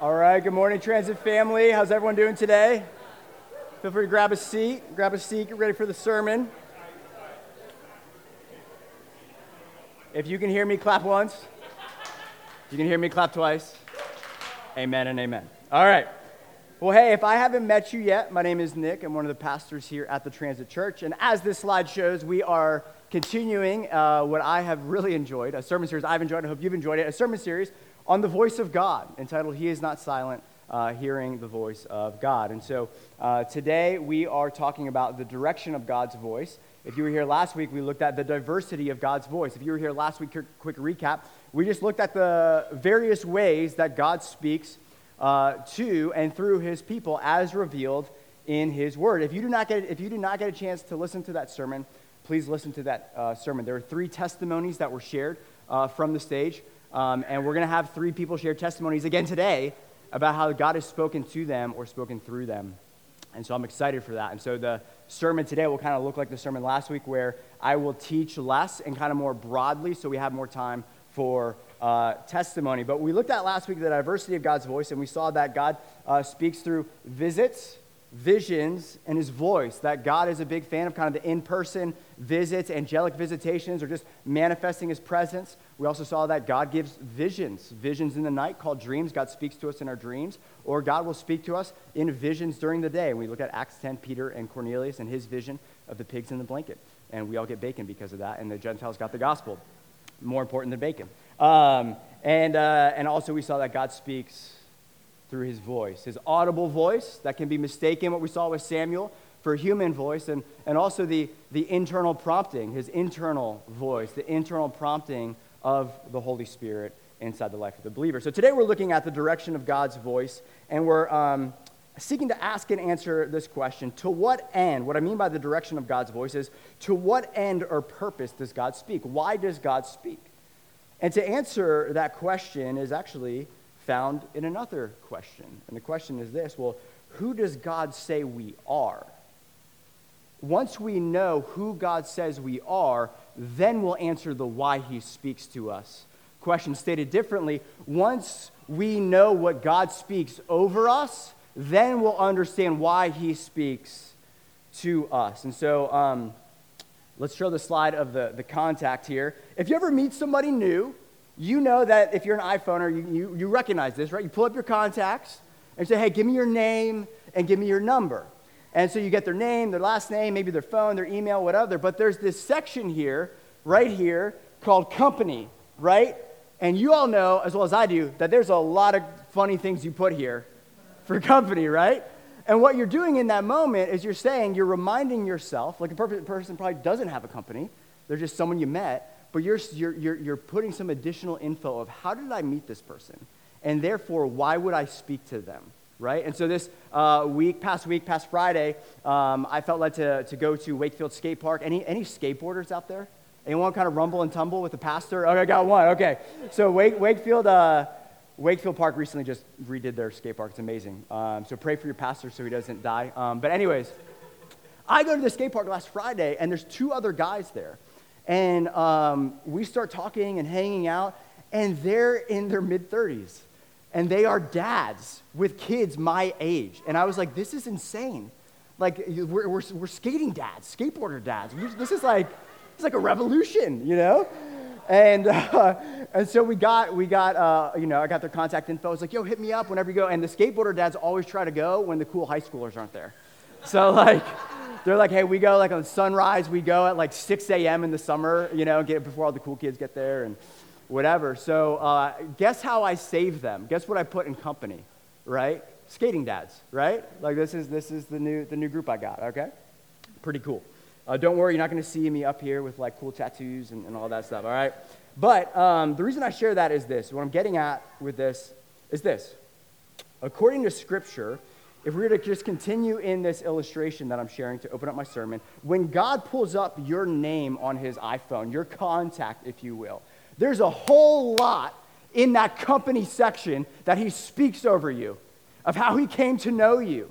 All right, good morning, Transit family. How's everyone doing today? Feel free to grab a seat. Grab a seat, get ready for the sermon. If you can hear me, clap once. If you can hear me, clap twice. Amen and amen. All right. Well, hey, if I haven't met you yet, my name is Nick. I'm one of the pastors here at the Transit Church. And as this slide shows, we are continuing uh, what I have really enjoyed a sermon series I've enjoyed. I hope you've enjoyed it. A sermon series on the voice of God entitled He is Not Silent. Uh, hearing the voice of God. And so uh, today we are talking about the direction of God's voice. If you were here last week, we looked at the diversity of God's voice. If you were here last week, quick recap, we just looked at the various ways that God speaks uh, to and through his people as revealed in his word. If you do not get, if you do not get a chance to listen to that sermon, please listen to that uh, sermon. There are three testimonies that were shared uh, from the stage. Um, and we're going to have three people share testimonies again today about how God has spoken to them or spoken through them. And so I'm excited for that. And so the sermon today will kind of look like the sermon last week, where I will teach less and kind of more broadly so we have more time for uh, testimony. But we looked at last week the diversity of God's voice, and we saw that God uh, speaks through visits, visions and his voice. That God is a big fan of kind of the in person visits, angelic visitations, or just manifesting his presence. We also saw that God gives visions, visions in the night called dreams. God speaks to us in our dreams, or God will speak to us in visions during the day. We look at Acts 10, Peter and Cornelius and his vision of the pigs in the blanket. And we all get bacon because of that, and the Gentiles got the gospel. More important than bacon. Um, and, uh, and also, we saw that God speaks through his voice, his audible voice that can be mistaken, what we saw with Samuel, for human voice, and, and also the, the internal prompting, his internal voice, the internal prompting of the Holy Spirit inside the life of the believer. So today we're looking at the direction of God's voice, and we're um, seeking to ask and answer this question To what end, what I mean by the direction of God's voice is, to what end or purpose does God speak? Why does God speak? And to answer that question is actually found in another question. And the question is this well, who does God say we are? Once we know who God says we are, then we'll answer the why he speaks to us. Question stated differently once we know what God speaks over us, then we'll understand why he speaks to us. And so, um, let's show the slide of the, the contact here. If you ever meet somebody new, you know that if you're an iPhoner, you, you, you recognize this, right? You pull up your contacts and say, hey, give me your name and give me your number. And so you get their name, their last name, maybe their phone, their email, whatever. But there's this section here, right here, called company, right? And you all know, as well as I do, that there's a lot of funny things you put here for company, right? And what you're doing in that moment is you're saying, you're reminding yourself, like a person probably doesn't have a company, they're just someone you met, but you're, you're, you're, putting some additional info of how did I meet this person? And therefore, why would I speak to them? Right? And so this uh, week, past week, past Friday, um, I felt led to, to go to Wakefield Skate Park. Any, any skateboarders out there? Anyone kind of rumble and tumble with the pastor? Okay, I got one. Okay. So Wake, Wakefield, uh, Wakefield Park recently just redid their skate park. It's amazing. Um, so pray for your pastor so he doesn't die. Um, but anyways, I go to the skate park last Friday, and there's two other guys there. And um, we start talking and hanging out, and they're in their mid 30s. And they are dads with kids my age. And I was like, this is insane. Like, we're, we're, we're skating dads, skateboarder dads. This is like, it's like a revolution, you know? And, uh, and so we got, we got uh, you know, I got their contact info. I was like, yo, hit me up whenever you go. And the skateboarder dads always try to go when the cool high schoolers aren't there. So, like, they're like, hey, we go like on sunrise, we go at like 6 a.m. in the summer, you know, get before all the cool kids get there and whatever. So uh, guess how I save them? Guess what I put in company, right? Skating dads, right? Like this is this is the new the new group I got. Okay, pretty cool. Uh, don't worry, you're not going to see me up here with like cool tattoos and, and all that stuff. All right, but um, the reason I share that is this. What I'm getting at with this is this. According to Scripture, if we were to just continue in this illustration that I'm sharing to open up my sermon, when God pulls up your name on his iPhone, your contact, if you will, there's a whole lot in that company section that he speaks over you of how he came to know you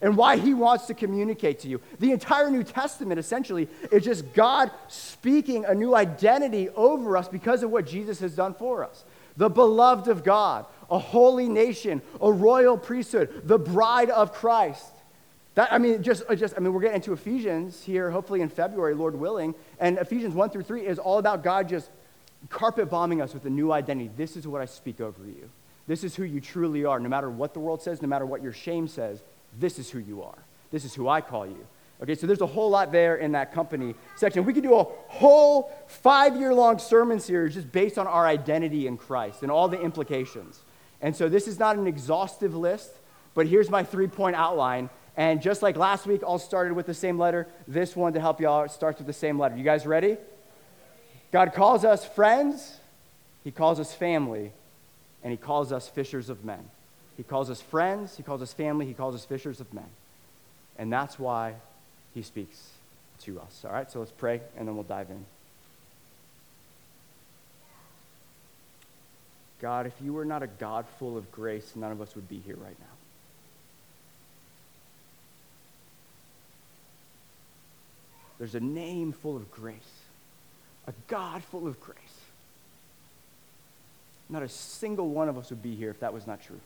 and why he wants to communicate to you. The entire New Testament essentially is just God speaking a new identity over us because of what Jesus has done for us. The beloved of God, a holy nation, a royal priesthood, the bride of Christ. That, I mean, just, uh, just, I mean, we're getting into Ephesians here, hopefully in February, Lord willing. And Ephesians 1 through 3 is all about God just carpet bombing us with a new identity. This is what I speak over you. This is who you truly are. No matter what the world says, no matter what your shame says, this is who you are. This is who I call you. Okay, so there's a whole lot there in that company section. We could do a whole five year long sermon series just based on our identity in Christ and all the implications. And so this is not an exhaustive list, but here's my three point outline. And just like last week, all started with the same letter. This one, to help you all, starts with the same letter. You guys ready? God calls us friends, He calls us family, and He calls us fishers of men. He calls us friends, He calls us family, He calls us fishers of men. And that's why He speaks to us. All right, so let's pray, and then we'll dive in. God, if you were not a God full of grace, none of us would be here right now. There's a name full of grace, a God full of grace. Not a single one of us would be here if that was not true.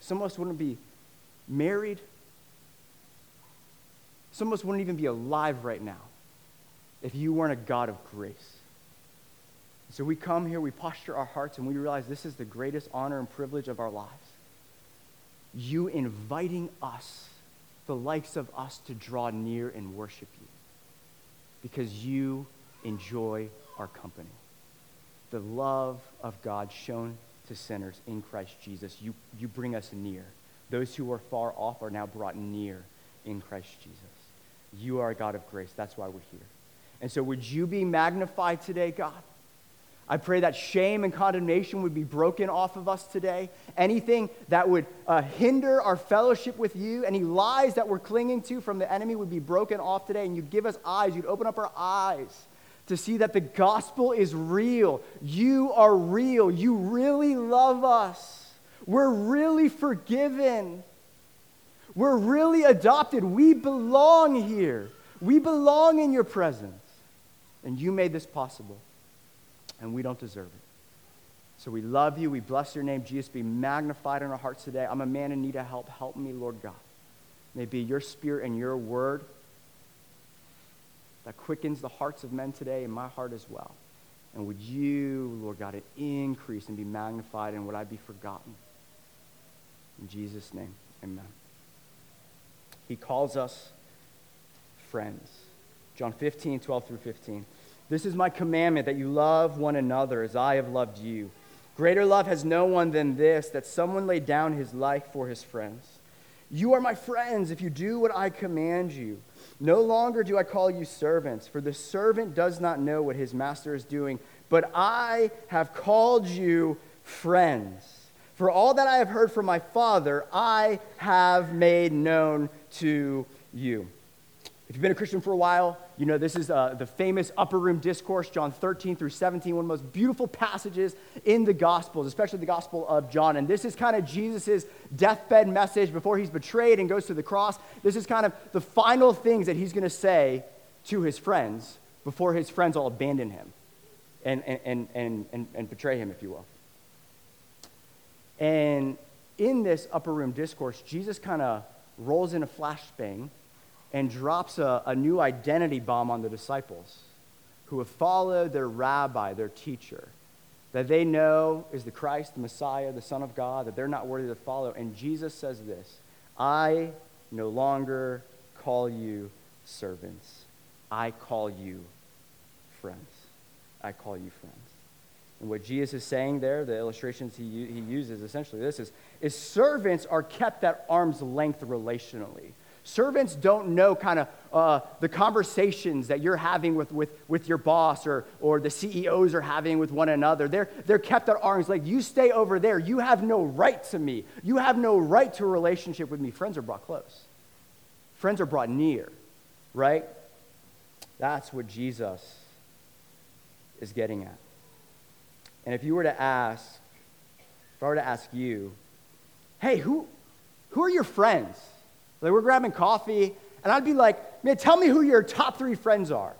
Some of us wouldn't be married. Some of us wouldn't even be alive right now if you weren't a God of grace. So we come here, we posture our hearts, and we realize this is the greatest honor and privilege of our lives. You inviting us the likes of us to draw near and worship you because you enjoy our company. The love of God shown to sinners in Christ Jesus, you, you bring us near. Those who are far off are now brought near in Christ Jesus. You are a God of grace. That's why we're here. And so, would you be magnified today, God? I pray that shame and condemnation would be broken off of us today. Anything that would uh, hinder our fellowship with you, any lies that we're clinging to from the enemy would be broken off today. And you'd give us eyes, you'd open up our eyes to see that the gospel is real. You are real. You really love us. We're really forgiven. We're really adopted. We belong here. We belong in your presence. And you made this possible and we don't deserve it. So we love you. We bless your name. Jesus, be magnified in our hearts today. I'm a man in need of help. Help me, Lord God. May be your spirit and your word that quickens the hearts of men today and my heart as well. And would you, Lord God, increase and be magnified, and would I be forgotten? In Jesus' name, amen. He calls us friends. John 15, 12 through 15. This is my commandment that you love one another as I have loved you. Greater love has no one than this, that someone laid down his life for his friends. You are my friends if you do what I command you. No longer do I call you servants, for the servant does not know what his master is doing, but I have called you friends. For all that I have heard from my Father, I have made known to you. If you've been a Christian for a while, you know this is uh, the famous upper room discourse, John 13 through 17, one of the most beautiful passages in the Gospels, especially the Gospel of John. And this is kind of Jesus' deathbed message before he's betrayed and goes to the cross. This is kind of the final things that he's going to say to his friends before his friends all abandon him and, and, and, and, and betray him, if you will. And in this upper room discourse, Jesus kind of rolls in a flashbang and drops a, a new identity bomb on the disciples who have followed their rabbi, their teacher, that they know is the Christ, the Messiah, the Son of God, that they're not worthy to follow. And Jesus says this I no longer call you servants, I call you friends. I call you friends. And what Jesus is saying there, the illustrations he, he uses essentially this is, is servants are kept at arm's length relationally. Servants don't know kind of uh, the conversations that you're having with, with, with your boss or, or the CEOs are having with one another. They're, they're kept at arms length. you stay over there. You have no right to me. You have no right to a relationship with me. Friends are brought close, friends are brought near, right? That's what Jesus is getting at. And if you were to ask, if I were to ask you, hey, who, who are your friends? Like we're grabbing coffee, and I'd be like, man, tell me who your top three friends are.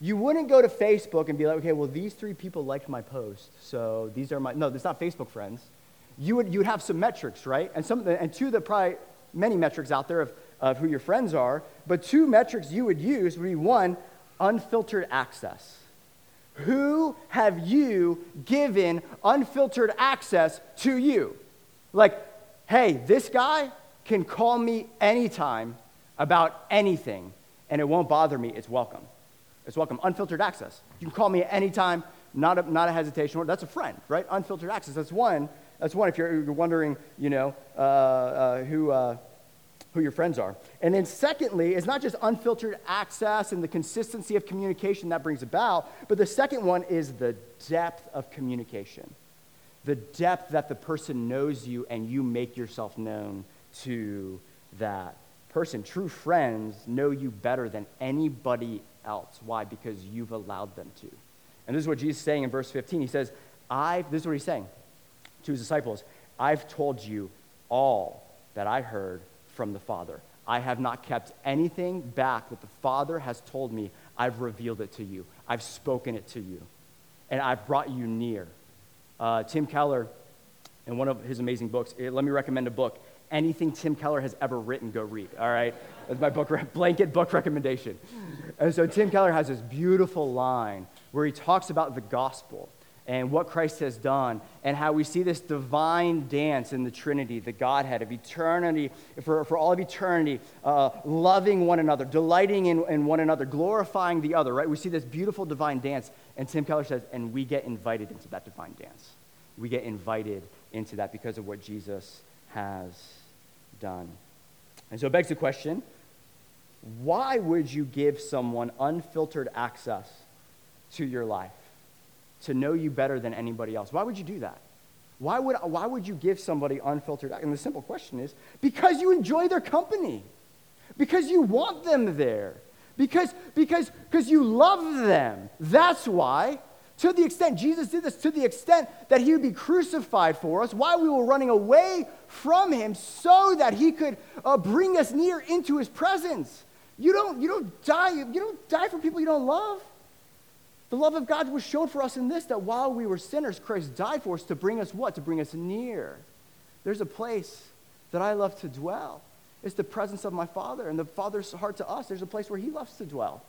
You wouldn't go to Facebook and be like, okay, well, these three people liked my post, so these are my. No, that's not Facebook friends. You would, you would have some metrics, right? And, some, and two that probably, many metrics out there of, of who your friends are, but two metrics you would use would be one, unfiltered access. Who have you given unfiltered access to you? Like, hey, this guy can call me anytime about anything, and it won't bother me. It's welcome. It's welcome. Unfiltered access. You can call me anytime, not a, not a hesitation. That's a friend, right? Unfiltered access. That's one. That's one if you're, you're wondering, you know, uh, uh, who, uh, who your friends are. And then secondly, it's not just unfiltered access and the consistency of communication that brings about, but the second one is the depth of communication. The depth that the person knows you and you make yourself known to that person. True friends know you better than anybody else. Why? Because you've allowed them to. And this is what Jesus is saying in verse 15. He says, I, this is what he's saying to his disciples I've told you all that I heard from the Father. I have not kept anything back that the Father has told me. I've revealed it to you, I've spoken it to you, and I've brought you near. Uh, Tim Keller, in one of his amazing books, eh, let me recommend a book. Anything Tim Keller has ever written, go read, all right? That's my book, blanket book recommendation. And so Tim Keller has this beautiful line where he talks about the gospel and what Christ has done, and how we see this divine dance in the Trinity, the Godhead of eternity, for, for all of eternity, uh, loving one another, delighting in, in one another, glorifying the other, right? We see this beautiful divine dance, and Tim Keller says, and we get invited into that divine dance. We get invited into that because of what Jesus has done. And so it begs the question why would you give someone unfiltered access to your life? To know you better than anybody else. Why would you do that? Why would, why would you give somebody unfiltered? And the simple question is because you enjoy their company, because you want them there, because, because, because you love them. That's why. To the extent Jesus did this, to the extent that he would be crucified for us while we were running away from him so that he could uh, bring us near into his presence. You don't, you don't die, you don't die for people you don't love. The love of God was shown for us in this that while we were sinners, Christ died for us to bring us what? To bring us near. There's a place that I love to dwell. It's the presence of my Father and the Father's heart to us. There's a place where He loves to dwell.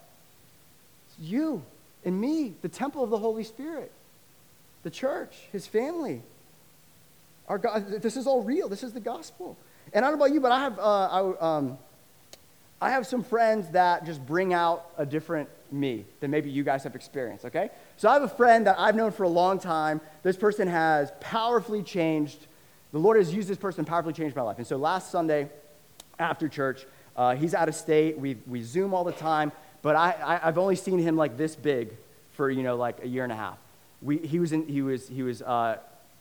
It's you and me, the temple of the Holy Spirit, the church, His family. Our God, this is all real. This is the gospel. And I don't know about you, but I have, uh, I, um, I have some friends that just bring out a different me than maybe you guys have experienced, okay? So I have a friend that I've known for a long time. This person has powerfully changed, the Lord has used this person powerfully changed my life. And so last Sunday after church, uh, he's out of state. We, we Zoom all the time, but I, I, have only seen him like this big for, you know, like a year and a half. We, he was, in, he was, he was uh,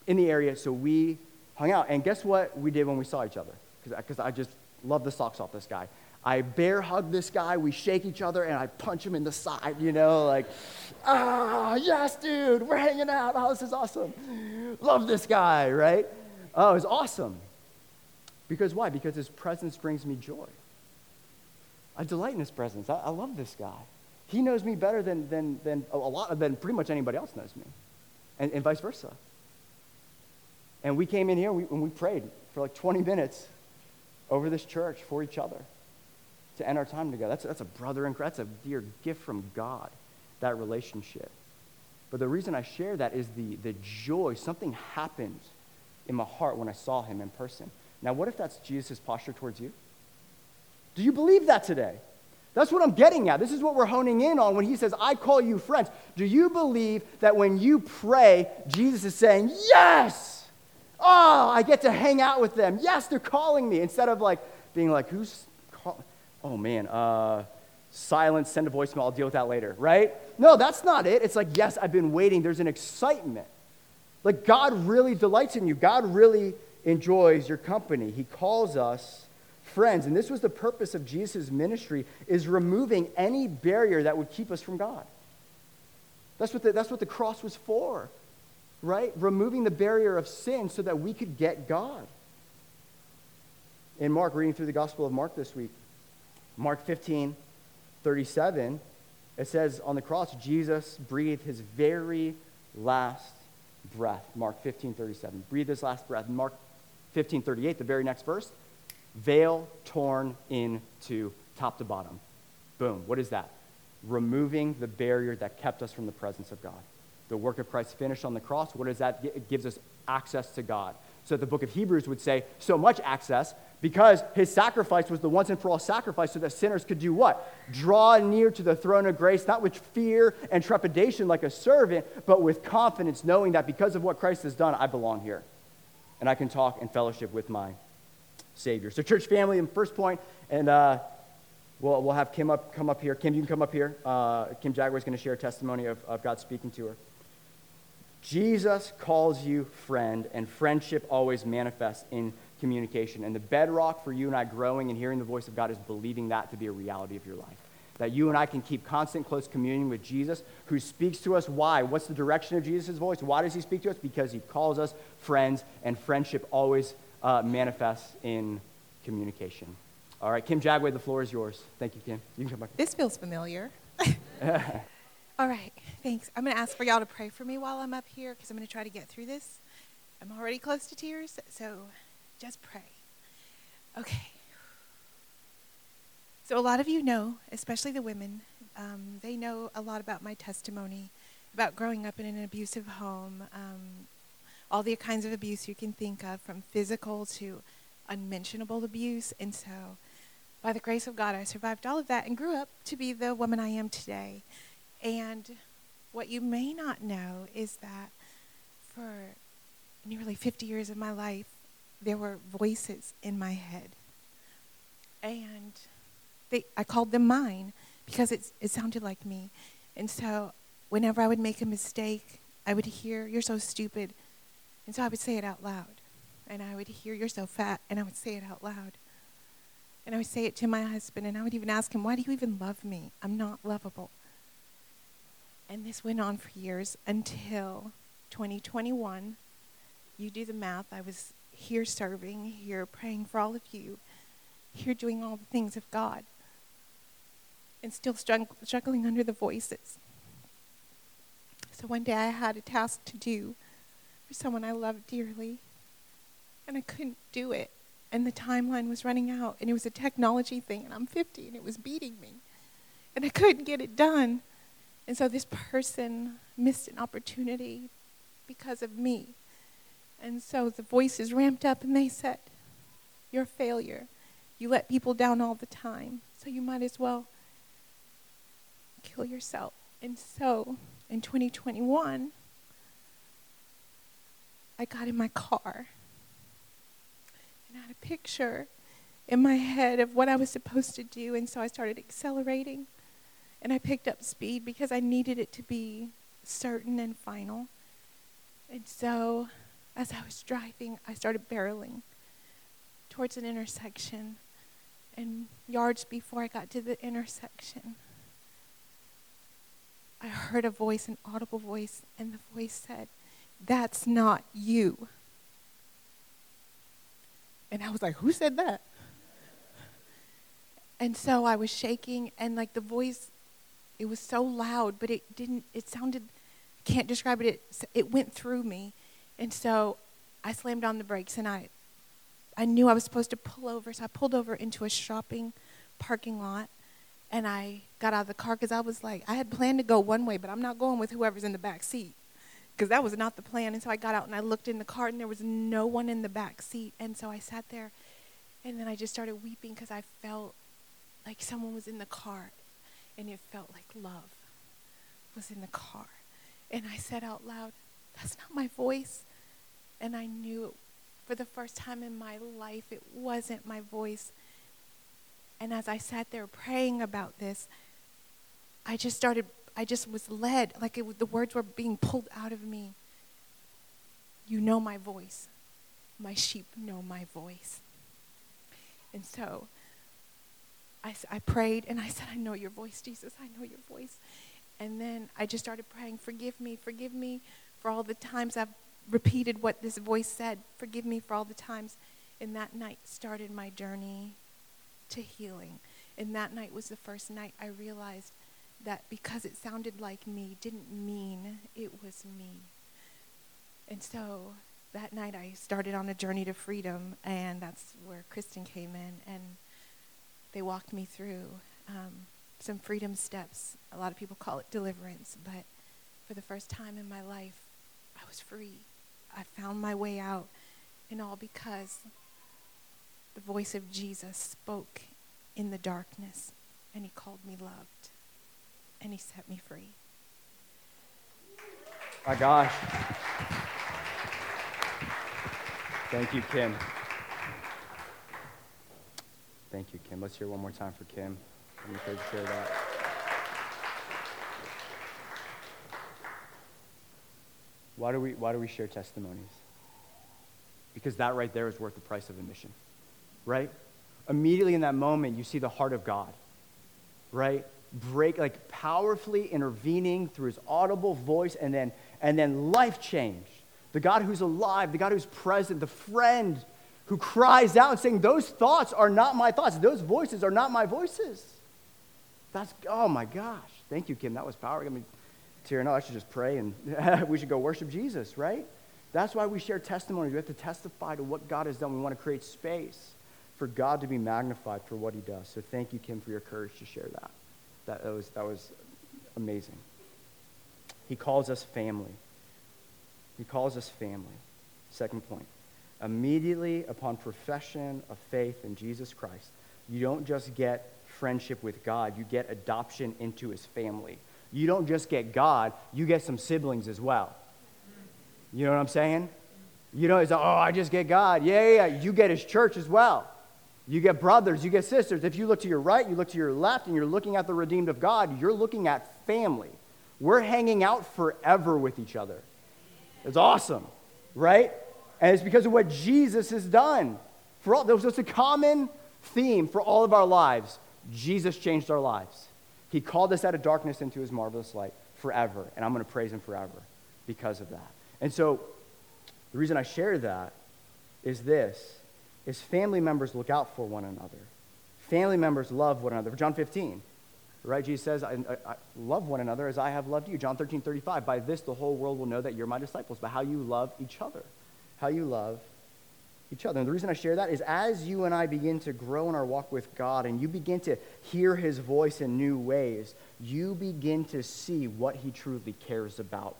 in the area, so we hung out. And guess what we did when we saw each other? Because I just love the socks off this guy. I bear hug this guy, we shake each other, and I punch him in the side, you know, like, ah, yes, dude, we're hanging out. Oh, this is awesome. Love this guy, right? Oh, it's awesome. Because why? Because his presence brings me joy. I delight in his presence. I, I love this guy. He knows me better than, than, than a lot, than pretty much anybody else knows me, and, and vice versa. And we came in here and we, and we prayed for like 20 minutes over this church for each other to end our time together. That's, that's a brother and that's a dear gift from God, that relationship. But the reason I share that is the, the joy. Something happened in my heart when I saw him in person. Now, what if that's Jesus' posture towards you? Do you believe that today? That's what I'm getting at. This is what we're honing in on when he says, I call you friends. Do you believe that when you pray, Jesus is saying, Yes! Oh, I get to hang out with them. Yes, they're calling me. Instead of like being like, Who's? Oh man, uh, silence, send a voicemail, I'll deal with that later, right? No, that's not it. It's like, yes, I've been waiting. There's an excitement. Like, God really delights in you, God really enjoys your company. He calls us friends. And this was the purpose of Jesus' ministry is removing any barrier that would keep us from God. That's what the, that's what the cross was for, right? Removing the barrier of sin so that we could get God. In Mark, reading through the Gospel of Mark this week, Mark 15, 37, It says on the cross, Jesus breathed his very last breath. Mark 15 37. Breathe his last breath. Mark 15 38, the very next verse. Veil torn into top to bottom. Boom. What is that? Removing the barrier that kept us from the presence of God. The work of Christ finished on the cross. What does that? It gives us access to God. So the book of Hebrews would say, so much access because his sacrifice was the once and for all sacrifice so that sinners could do what? Draw near to the throne of grace, not with fear and trepidation like a servant, but with confidence, knowing that because of what Christ has done, I belong here. And I can talk and fellowship with my Savior. So, church family, in first point, and uh, we'll, we'll have Kim up, come up here. Kim, you can come up here. Uh, Kim Jaguar is going to share a testimony of, of God speaking to her. Jesus calls you friend, and friendship always manifests in communication. And the bedrock for you and I growing and hearing the voice of God is believing that to be a reality of your life. That you and I can keep constant, close communion with Jesus, who speaks to us. Why? What's the direction of Jesus' voice? Why does he speak to us? Because he calls us friends, and friendship always uh, manifests in communication. All right, Kim Jagway, the floor is yours. Thank you, Kim. You can come back. This feels familiar. All right, thanks. I'm going to ask for y'all to pray for me while I'm up here because I'm going to try to get through this. I'm already close to tears, so just pray. Okay. So, a lot of you know, especially the women, um, they know a lot about my testimony about growing up in an abusive home, um, all the kinds of abuse you can think of, from physical to unmentionable abuse. And so, by the grace of God, I survived all of that and grew up to be the woman I am today. And what you may not know is that for nearly 50 years of my life, there were voices in my head. And they, I called them mine because it, it sounded like me. And so whenever I would make a mistake, I would hear, You're so stupid. And so I would say it out loud. And I would hear, You're so fat. And I would say it out loud. And I would say it to my husband. And I would even ask him, Why do you even love me? I'm not lovable. And this went on for years until 2021. You do the math. I was here serving, here praying for all of you, here doing all the things of God, and still struggling under the voices. So one day I had a task to do for someone I loved dearly, and I couldn't do it. And the timeline was running out, and it was a technology thing, and I'm 50, and it was beating me. And I couldn't get it done. And so this person missed an opportunity because of me. And so the voices ramped up and they said, You're a failure. You let people down all the time. So you might as well kill yourself. And so in 2021, I got in my car and I had a picture in my head of what I was supposed to do. And so I started accelerating and I picked up speed because I needed it to be certain and final. And so, as I was driving, I started barreling towards an intersection. And yards before I got to the intersection, I heard a voice, an audible voice, and the voice said, That's not you. And I was like, Who said that? And so I was shaking, and like the voice it was so loud, but it didn't, it sounded, can't describe it, it, it went through me. And so I slammed on the brakes and I, I knew I was supposed to pull over, so I pulled over into a shopping parking lot and I got out of the car because I was like, I had planned to go one way, but I'm not going with whoever's in the back seat because that was not the plan. And so I got out and I looked in the car and there was no one in the back seat. And so I sat there and then I just started weeping because I felt like someone was in the car and it felt like love was in the car. And I said out loud, That's not my voice. And I knew for the first time in my life it wasn't my voice. And as I sat there praying about this, I just started, I just was led, like it, the words were being pulled out of me. You know my voice. My sheep know my voice. And so I, I prayed and I said, I know your voice, Jesus. I know your voice. And then I just started praying, Forgive me, forgive me for all the times I've repeated what this voice said. Forgive me for all the times. And that night started my journey to healing. And that night was the first night I realized that because it sounded like me didn't mean it was me. And so that night I started on a journey to freedom, and that's where Kristen came in, and they walked me through um, some freedom steps. A lot of people call it deliverance, but for the first time in my life, I was free. I found my way out, and all because the voice of Jesus spoke in the darkness, and he called me loved, and he set me free. My gosh. Thank you, Kim. Thank you, Kim. Let's hear one more time for Kim. I'm encouraged to share that. Why do we, why do we share testimonies? Because that right there is worth the price of admission, right? Immediately in that moment, you see the heart of God, right? Break, like powerfully intervening through his audible voice, and then, and then life change. The God who's alive, the God who's present, the friend who cries out saying, Those thoughts are not my thoughts. Those voices are not my voices. That's, oh my gosh. Thank you, Kim. That was powerful. I mean, tearing up. I should just pray and we should go worship Jesus, right? That's why we share testimonies. We have to testify to what God has done. We want to create space for God to be magnified for what he does. So thank you, Kim, for your courage to share that. That, that, was, that was amazing. He calls us family. He calls us family. Second point. Immediately upon profession of faith in Jesus Christ, you don't just get friendship with God, you get adoption into his family. You don't just get God, you get some siblings as well. You know what I'm saying? You know, it's like, oh, I just get God. Yeah, yeah, yeah. You get his church as well. You get brothers, you get sisters. If you look to your right, you look to your left, and you're looking at the redeemed of God, you're looking at family. We're hanging out forever with each other. It's awesome, right? And it's because of what Jesus has done. For all, there was just a common theme for all of our lives. Jesus changed our lives. He called us out of darkness into his marvelous light forever. And I'm going to praise him forever because of that. And so the reason I share that is this is family members look out for one another. Family members love one another. John 15, right? Jesus says, I, I, I, love one another as I have loved you. John 13, 35. By this, the whole world will know that you're my disciples, by how you love each other. How you love each other. And the reason I share that is as you and I begin to grow in our walk with God and you begin to hear his voice in new ways, you begin to see what he truly cares about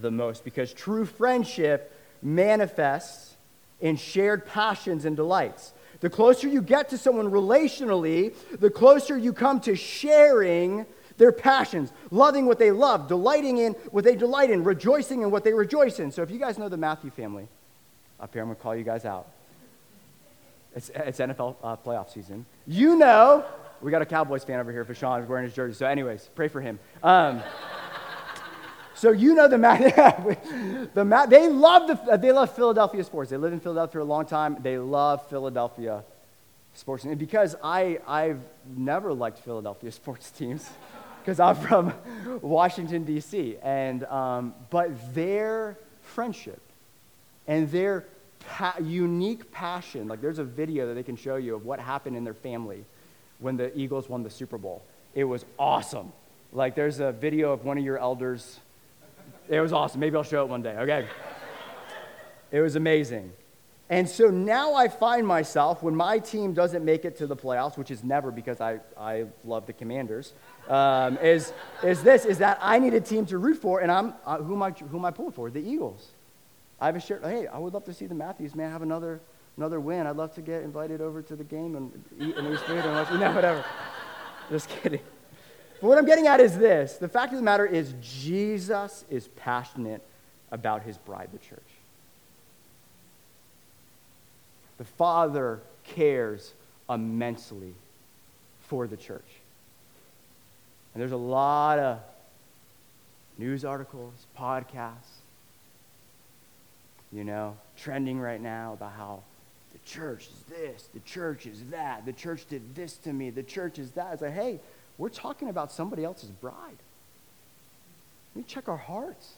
the most. Because true friendship manifests in shared passions and delights. The closer you get to someone relationally, the closer you come to sharing their passions, loving what they love, delighting in what they delight in, rejoicing in what they rejoice in. So if you guys know the Matthew family, up here, I'm going to call you guys out. It's, it's NFL uh, playoff season. You know, we got a Cowboys fan over here for Sean wearing his jersey. So, anyways, pray for him. Um, so you know the Matt, the Matt, they love the, they love Philadelphia sports. They live in Philadelphia for a long time. They love Philadelphia sports, and because I I've never liked Philadelphia sports teams, because I'm from Washington D.C. and um, but their friendship and their pa- unique passion. Like there's a video that they can show you of what happened in their family when the Eagles won the Super Bowl. It was awesome. Like there's a video of one of your elders. It was awesome. Maybe I'll show it one day, okay? it was amazing. And so now I find myself, when my team doesn't make it to the playoffs, which is never because I, I love the Commanders, um, is, is this, is that I need a team to root for, and I'm, uh, who, am I, who am I pulling for? The Eagles. I have a shirt. Hey, I would love to see the Matthews, man, have another, another win. I'd love to get invited over to the game and eat and eat food and watch, you know, whatever. Just kidding. But what I'm getting at is this the fact of the matter is, Jesus is passionate about his bride, the church. The Father cares immensely for the church. And there's a lot of news articles, podcasts, you know, trending right now about how the church is this, the church is that, the church did this to me, the church is that. It's like, hey, we're talking about somebody else's bride. Let me check our hearts.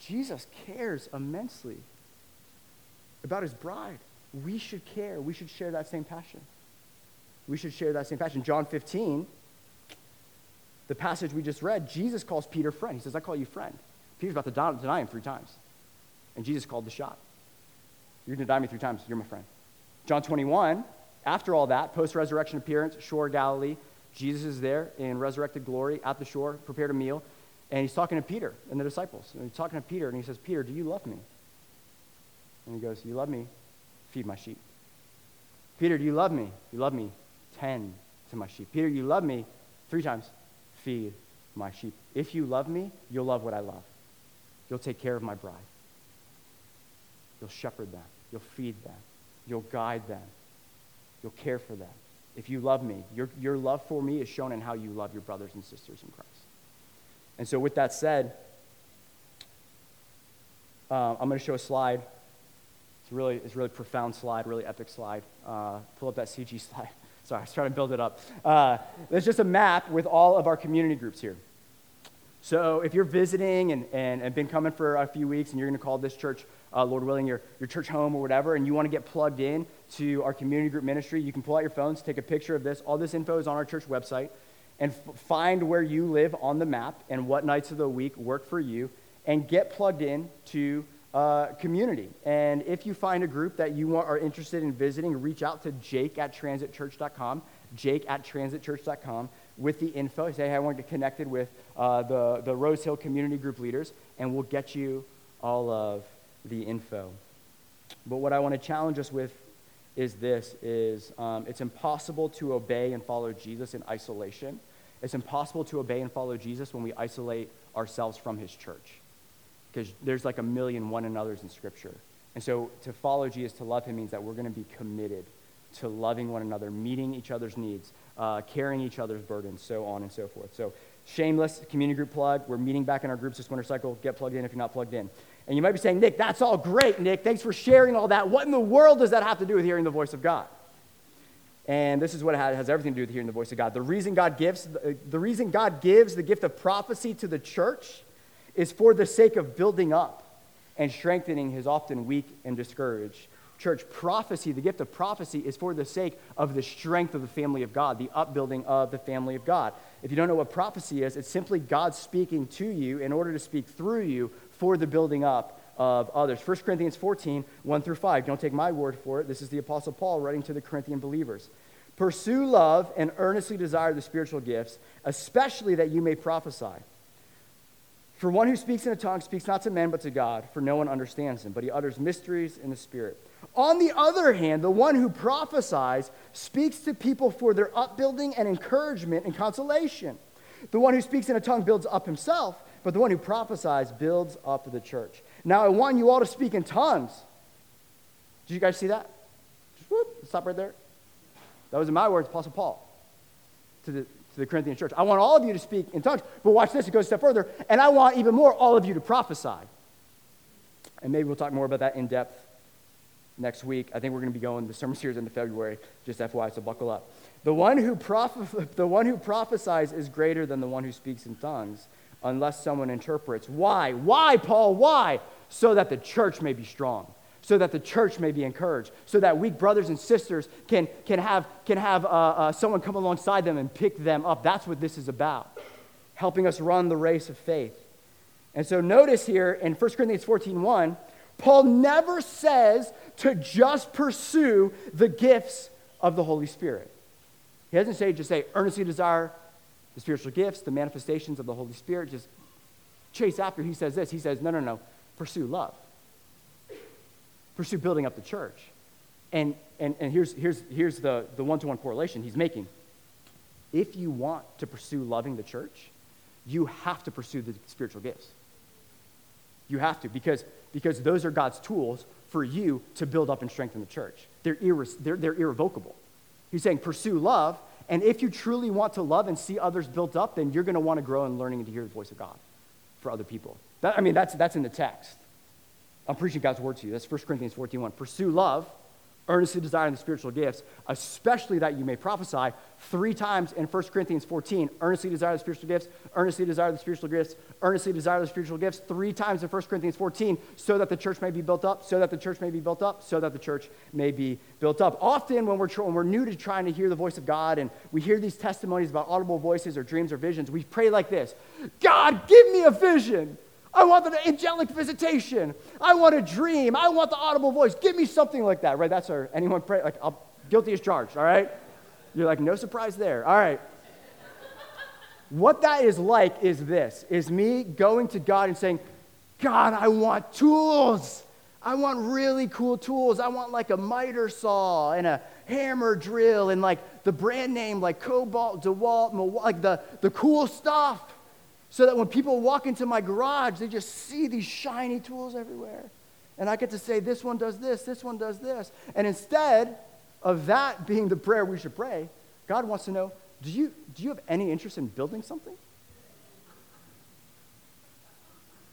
Jesus cares immensely about his bride. We should care. We should share that same passion. We should share that same passion. John 15, the passage we just read, Jesus calls Peter friend. He says, I call you friend. Peter's about to deny him three times. And Jesus called the shot. You're going to deny me three times. You're my friend. John 21, after all that, post resurrection appearance, shore Galilee, Jesus is there in resurrected glory at the shore, prepared a meal, and he's talking to Peter and the disciples. And he's talking to Peter, and he says, Peter, do you love me? And he goes, You love me? Feed my sheep. Peter, do you love me? You love me? Tend to my sheep. Peter, you love me? Three times. Feed my sheep. If you love me, you'll love what I love. You'll take care of my bride. You'll shepherd them. You'll feed them. You'll guide them. You'll care for them. If you love me, your, your love for me is shown in how you love your brothers and sisters in Christ. And so, with that said, uh, I'm going to show a slide. It's really, it's a really profound slide, really epic slide. Uh, pull up that CG slide. Sorry, I was trying to build it up. Uh, there's just a map with all of our community groups here. So if you're visiting and, and, and been coming for a few weeks and you're going to call this church, uh, Lord willing, your, your church home or whatever, and you want to get plugged in to our community group ministry, you can pull out your phones, take a picture of this. All this info is on our church website. And f- find where you live on the map and what nights of the week work for you and get plugged in to uh, community. And if you find a group that you want, are interested in visiting, reach out to jake at transitchurch.com, jake at transitchurch.com with the info. Say, hey, I want to get connected with uh, the, the Rose Hill community group leaders, and we'll get you all of the info. But what I want to challenge us with is this is um, it's impossible to obey and follow jesus in isolation it's impossible to obey and follow jesus when we isolate ourselves from his church because there's like a million one another's in scripture and so to follow jesus to love him means that we're going to be committed to loving one another meeting each other's needs uh, carrying each other's burdens, so on and so forth. So, shameless community group plug. We're meeting back in our groups this winter cycle. Get plugged in if you're not plugged in. And you might be saying, Nick, that's all great, Nick. Thanks for sharing all that. What in the world does that have to do with hearing the voice of God? And this is what it has everything to do with hearing the voice of God. The reason God gives uh, the reason God gives the gift of prophecy to the church is for the sake of building up and strengthening his often weak and discouraged church, prophecy, the gift of prophecy, is for the sake of the strength of the family of God, the upbuilding of the family of God. If you don't know what prophecy is, it's simply God speaking to you in order to speak through you for the building up of others. 1 Corinthians 14, 1 through 5. Don't take my word for it. This is the Apostle Paul writing to the Corinthian believers. Pursue love and earnestly desire the spiritual gifts, especially that you may prophesy. For one who speaks in a tongue speaks not to men but to God, for no one understands him, but he utters mysteries in the Spirit. On the other hand, the one who prophesies speaks to people for their upbuilding and encouragement and consolation. The one who speaks in a tongue builds up himself, but the one who prophesies builds up the church. Now, I want you all to speak in tongues. Did you guys see that? Whoop, stop right there. That was in my words, Apostle Paul to the, to the Corinthian church. I want all of you to speak in tongues, but watch this, it goes a step further, and I want even more all of you to prophesy. And maybe we'll talk more about that in depth next week. I think we're going to be going the sermon series into February, just FYI, so buckle up. The one, who the one who prophesies is greater than the one who speaks in tongues, unless someone interprets. Why? Why, Paul? Why? So that the church may be strong, so that the church may be encouraged, so that weak brothers and sisters can, can have, can have uh, uh, someone come alongside them and pick them up. That's what this is about, helping us run the race of faith. And so notice here in 1 Corinthians 14 1, Paul never says to just pursue the gifts of the Holy Spirit. He doesn't say just say earnestly desire the spiritual gifts, the manifestations of the Holy Spirit, just chase after. He says this. He says, no, no, no, pursue love. Pursue building up the church. And, and, and here's, here's, here's the, the one-to-one correlation he's making. If you want to pursue loving the church, you have to pursue the spiritual gifts. You have to, because, because those are God's tools for you to build up and strengthen the church. They're, irre- they're, they're irrevocable. He's saying pursue love, and if you truly want to love and see others built up, then you're going to want to grow in learning and to hear the voice of God for other people. That, I mean, that's, that's in the text. I'm preaching God's word to you. That's 1 Corinthians 14.1. Pursue love earnestly desiring the spiritual gifts, especially that you may prophesy. Three times in 1 Corinthians 14, earnestly desire the spiritual gifts, earnestly desire the spiritual gifts, earnestly desire the spiritual gifts. Three times in 1 Corinthians 14, so that the church may be built up, so that the church may be built up, so that the church may be built up. Often, when we're, when we're new to trying to hear the voice of God and we hear these testimonies about audible voices or dreams or visions, we pray like this God, give me a vision. I want the angelic visitation. I want a dream. I want the audible voice. Give me something like that, right? That's our, anyone pray, like, I'll, guilty as charged, all right? You're like, no surprise there. All right. what that is like is this, is me going to God and saying, God, I want tools. I want really cool tools. I want like a miter saw and a hammer drill and like the brand name like Kobalt, DeWalt, like the, the cool stuff so that when people walk into my garage, they just see these shiny tools everywhere. And I get to say, this one does this, this one does this. And instead of that being the prayer we should pray, God wants to know do you, do you have any interest in building something?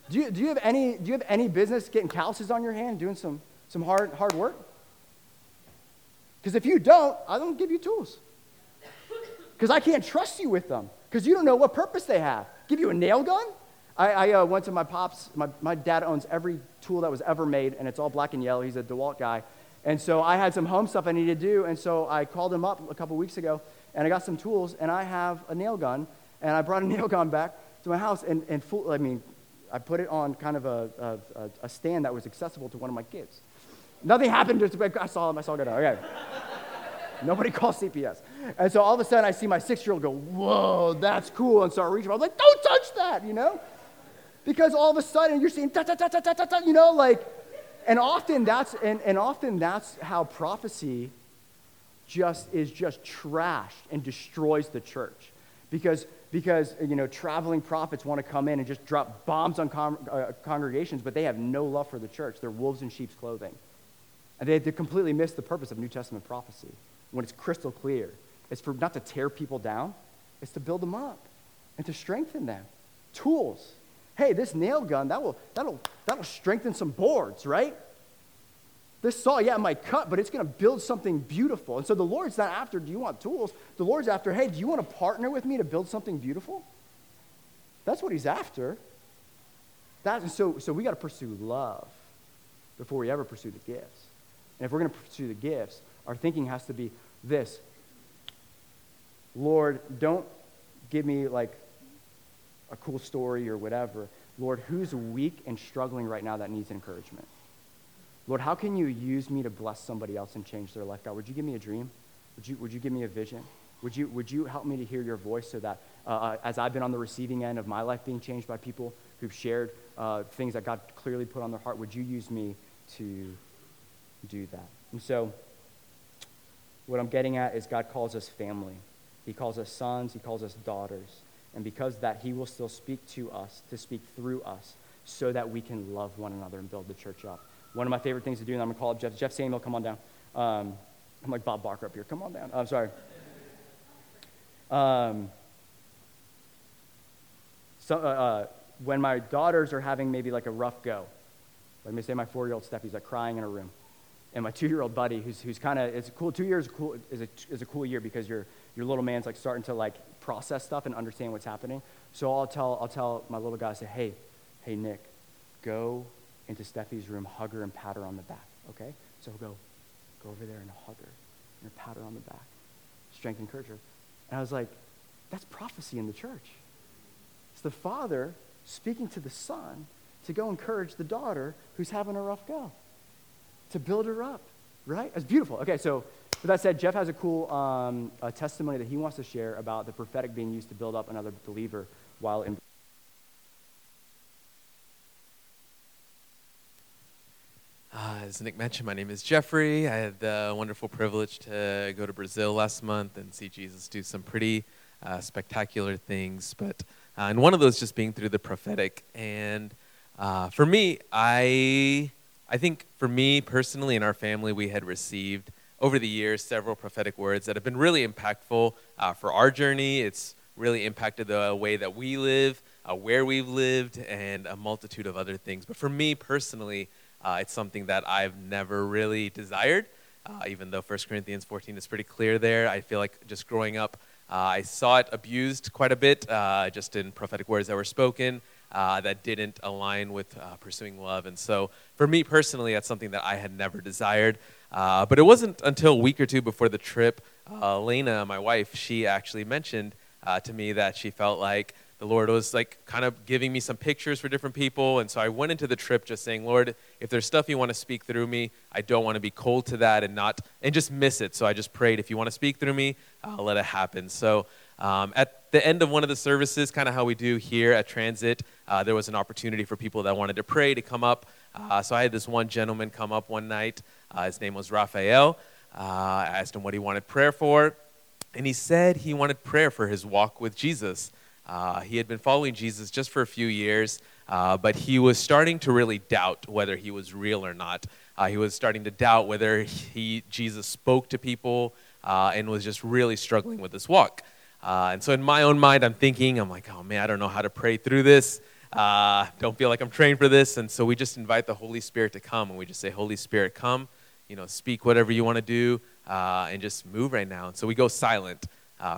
Do you, do, you have any, do you have any business getting calluses on your hand, doing some, some hard, hard work? Because if you don't, I don't give you tools. Because I can't trust you with them, because you don't know what purpose they have give you a nail gun? I, I uh, went to my pop's. My, my dad owns every tool that was ever made, and it's all black and yellow. He's a DeWalt guy. And so I had some home stuff I needed to do, and so I called him up a couple weeks ago, and I got some tools, and I have a nail gun, and I brought a nail gun back to my house, and, and full, I mean, I put it on kind of a, a, a stand that was accessible to one of my kids. Nothing happened. Just, I saw him. I saw it. Okay. Nobody calls CPS. And so all of a sudden I see my six year old go, Whoa, that's cool. And start reaching. I'm like, Don't touch that, you know? Because all of a sudden you're seeing, ta ta ta ta ta ta, you know, like, and often that's, and, and often that's how prophecy just is just trashed and destroys the church. Because, because you know, traveling prophets want to come in and just drop bombs on con- uh, congregations, but they have no love for the church. They're wolves in sheep's clothing. And they, they completely miss the purpose of New Testament prophecy when it's crystal clear. It's for not to tear people down, it's to build them up and to strengthen them. Tools. Hey, this nail gun, that will, that'll, that'll strengthen some boards, right? This saw, yeah, it might cut, but it's going to build something beautiful. And so the Lord's not after, do you want tools? The Lord's after, hey, do you want to partner with me to build something beautiful? That's what he's after. That, so, so we got to pursue love before we ever pursue the gifts. And if we're going to pursue the gifts, our thinking has to be this Lord, don't give me like a cool story or whatever. Lord, who's weak and struggling right now that needs encouragement? Lord, how can you use me to bless somebody else and change their life? God, would you give me a dream? Would you, would you give me a vision? Would you, would you help me to hear your voice so that uh, uh as I've been on the receiving end of my life being changed by people who've shared uh, things that God clearly put on their heart, would you use me to do that? And so, what I'm getting at is God calls us family. He calls us sons, He calls us daughters. And because that, He will still speak to us, to speak through us, so that we can love one another and build the church up. One of my favorite things to do, and I'm going to call up Jeff. Jeff Samuel, come on down. Um, I'm like Bob Barker up here. Come on down. I'm sorry. Um, so, uh, uh, when my daughters are having maybe like a rough go, let me say my four year old Steffi's like crying in her room and my two-year-old buddy, who's, who's kind of, it's cool, two years cool, is, a, is a cool year because your, your little man's like starting to like process stuff and understand what's happening. So I'll tell, I'll tell my little guy, I say, hey, hey, Nick, go into Steffi's room, hug her and pat her on the back, okay? So he'll go, go over there and hug her and pat her on the back, strength and her. And I was like, that's prophecy in the church. It's the father speaking to the son to go encourage the daughter who's having a rough go to build her up, right? It's beautiful. Okay, so with that said, Jeff has a cool um, a testimony that he wants to share about the prophetic being used to build up another believer while in. Uh, as Nick mentioned, my name is Jeffrey. I had the wonderful privilege to go to Brazil last month and see Jesus do some pretty uh, spectacular things. But uh, and one of those just being through the prophetic. And uh, for me, I I think for me personally and our family, we had received over the years several prophetic words that have been really impactful uh, for our journey. It's really impacted the way that we live, uh, where we've lived, and a multitude of other things. But for me personally, uh, it's something that I've never really desired. uh, even though 1 Corinthians 14 is pretty clear there. I feel like just growing up, uh, I saw it abused quite a bit, uh, just in prophetic words that were spoken. Uh, that didn't align with uh, pursuing love. And so, for me personally, that's something that I had never desired. Uh, but it wasn't until a week or two before the trip, uh, Lena, my wife, she actually mentioned uh, to me that she felt like the Lord was like kind of giving me some pictures for different people. And so I went into the trip just saying, Lord, if there's stuff you want to speak through me, I don't want to be cold to that and not, and just miss it. So I just prayed, if you want to speak through me, I'll let it happen. So um, at the end of one of the services, kind of how we do here at Transit, uh, there was an opportunity for people that wanted to pray to come up. Uh, so I had this one gentleman come up one night. Uh, his name was Raphael. Uh, I asked him what he wanted prayer for, and he said he wanted prayer for his walk with Jesus. Uh, he had been following Jesus just for a few years, uh, but he was starting to really doubt whether he was real or not. Uh, he was starting to doubt whether he, Jesus spoke to people and was just really struggling with this walk. And so, in my own mind, I'm thinking, I'm like, oh man, I don't know how to pray through this. Uh, don't feel like I'm trained for this. And so, we just invite the Holy Spirit to come and we just say, Holy Spirit, come, you know, speak whatever you want to do and just move right now. And so, we go silent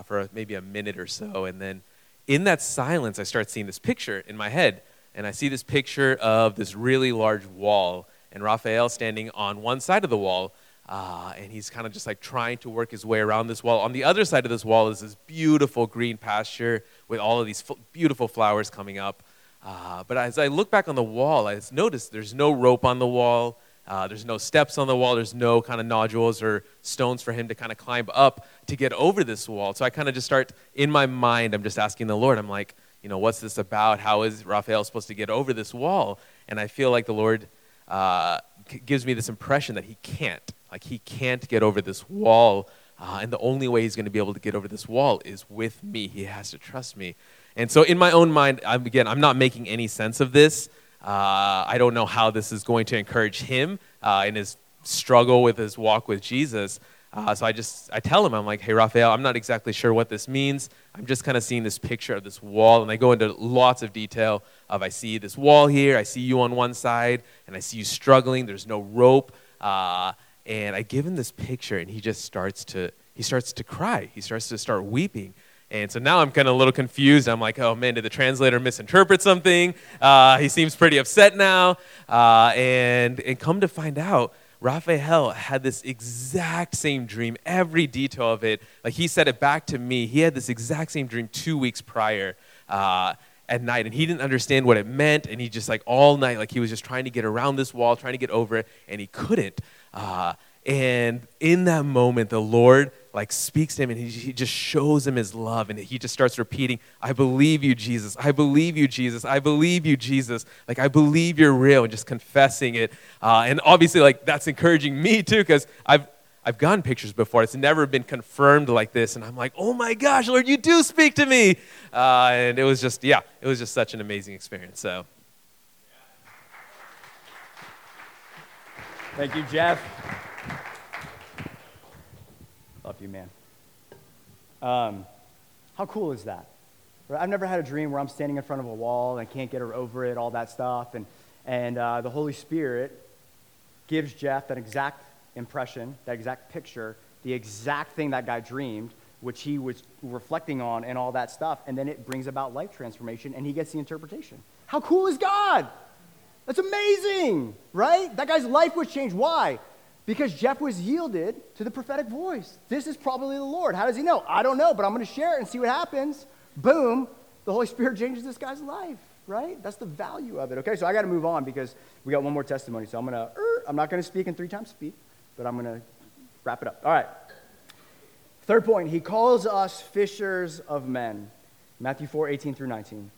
for maybe a minute or so. And then in that silence, I start seeing this picture in my head. And I see this picture of this really large wall, and Raphael standing on one side of the wall. Uh, and he's kind of just like trying to work his way around this wall. On the other side of this wall is this beautiful green pasture with all of these f- beautiful flowers coming up. Uh, but as I look back on the wall, I notice there's no rope on the wall. Uh, there's no steps on the wall. There's no kind of nodules or stones for him to kind of climb up to get over this wall. So I kind of just start in my mind, I'm just asking the Lord, I'm like, you know, what's this about? How is Raphael supposed to get over this wall? And I feel like the Lord uh, gives me this impression that he can't. Like he can't get over this wall. Uh, and the only way he's going to be able to get over this wall is with me. He has to trust me. And so in my own mind, I'm, again, I'm not making any sense of this. Uh, I don't know how this is going to encourage him uh, in his struggle with his walk with Jesus. Uh, so I just I tell him I'm like, hey Raphael, I'm not exactly sure what this means. I'm just kind of seeing this picture of this wall, and I go into lots of detail of I see this wall here, I see you on one side, and I see you struggling. There's no rope, uh, and I give him this picture, and he just starts to he starts to cry. He starts to start weeping. And so now I'm kind of a little confused. I'm like, oh man, did the translator misinterpret something? Uh, he seems pretty upset now. Uh, and, and come to find out, Raphael had this exact same dream, every detail of it. Like he said it back to me. He had this exact same dream two weeks prior uh, at night, and he didn't understand what it meant. And he just like all night, like he was just trying to get around this wall, trying to get over it, and he couldn't. Uh, and in that moment, the Lord like speaks to him and he, he just shows him his love and he just starts repeating i believe you jesus i believe you jesus i believe you jesus like i believe you're real and just confessing it uh, and obviously like that's encouraging me too because i've I've gotten pictures before. It's never been confirmed like this. And I'm like, oh my gosh, Lord, you do speak to me. Uh, and it was just, yeah, it was just such an amazing experience. So. Thank you, Jeff. Love you, man. Um, how cool is that? I've never had a dream where I'm standing in front of a wall and I can't get her over it, all that stuff. And, and uh, the Holy Spirit gives Jeff that exact impression, that exact picture, the exact thing that guy dreamed, which he was reflecting on and all that stuff. And then it brings about life transformation and he gets the interpretation. How cool is God? That's amazing, right? That guy's life was changed. Why? Because Jeff was yielded to the prophetic voice. This is probably the Lord. How does he know? I don't know, but I'm going to share it and see what happens. Boom, the Holy Spirit changes this guy's life, right? That's the value of it. Okay, so I got to move on because we got one more testimony. So I'm going to, er, I'm not going to speak in three times speed, but I'm going to wrap it up. All right. Third point, he calls us fishers of men. Matthew 4, 18 through 19.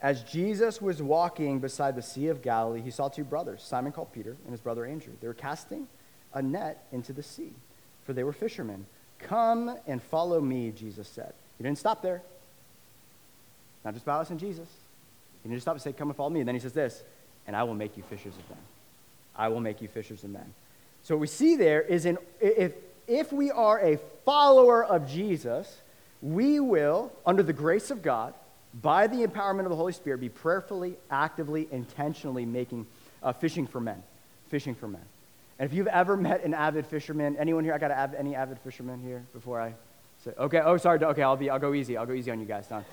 As Jesus was walking beside the Sea of Galilee, he saw two brothers, Simon called Peter and his brother Andrew. They were casting a net into the sea, for they were fishermen. Come and follow me, Jesus said. He didn't stop there. Not just about us and Jesus. He didn't stop and say, Come and follow me. And then he says this, and I will make you fishers of men. I will make you fishers of men. So what we see there is in, if, if we are a follower of Jesus, we will, under the grace of God, by the empowerment of the Holy Spirit, be prayerfully, actively, intentionally making uh, fishing for men. Fishing for men. And if you've ever met an avid fisherman, anyone here? I got av- any avid fishermen here before I say, okay, oh, sorry, okay, I'll, be, I'll go easy. I'll go easy on you guys, Don.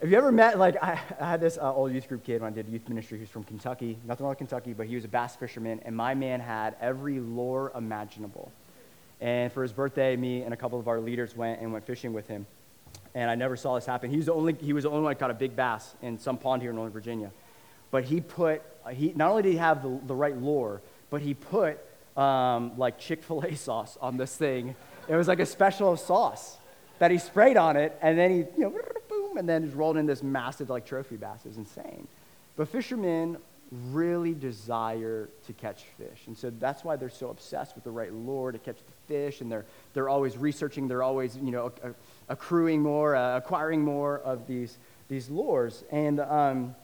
Have you ever met, like, I, I had this uh, old youth group kid when I did youth ministry who's from Kentucky. Nothing wrong with Kentucky, but he was a bass fisherman, and my man had every lure imaginable. And for his birthday, me and a couple of our leaders went and went fishing with him. And I never saw this happen. He was the only, he was the only one that caught a big bass in some pond here in Northern Virginia. But he put, he, not only did he have the, the right lure, but he put um, like Chick fil A sauce on this thing. It was like a special sauce that he sprayed on it, and then he, you know, boom, and then just rolled in this massive like trophy bass. It was insane. But fishermen really desire to catch fish. And so that's why they're so obsessed with the right lure to catch the fish. And they're, they're always researching, they're always, you know, accruing more, uh, acquiring more of these, these lures. And um,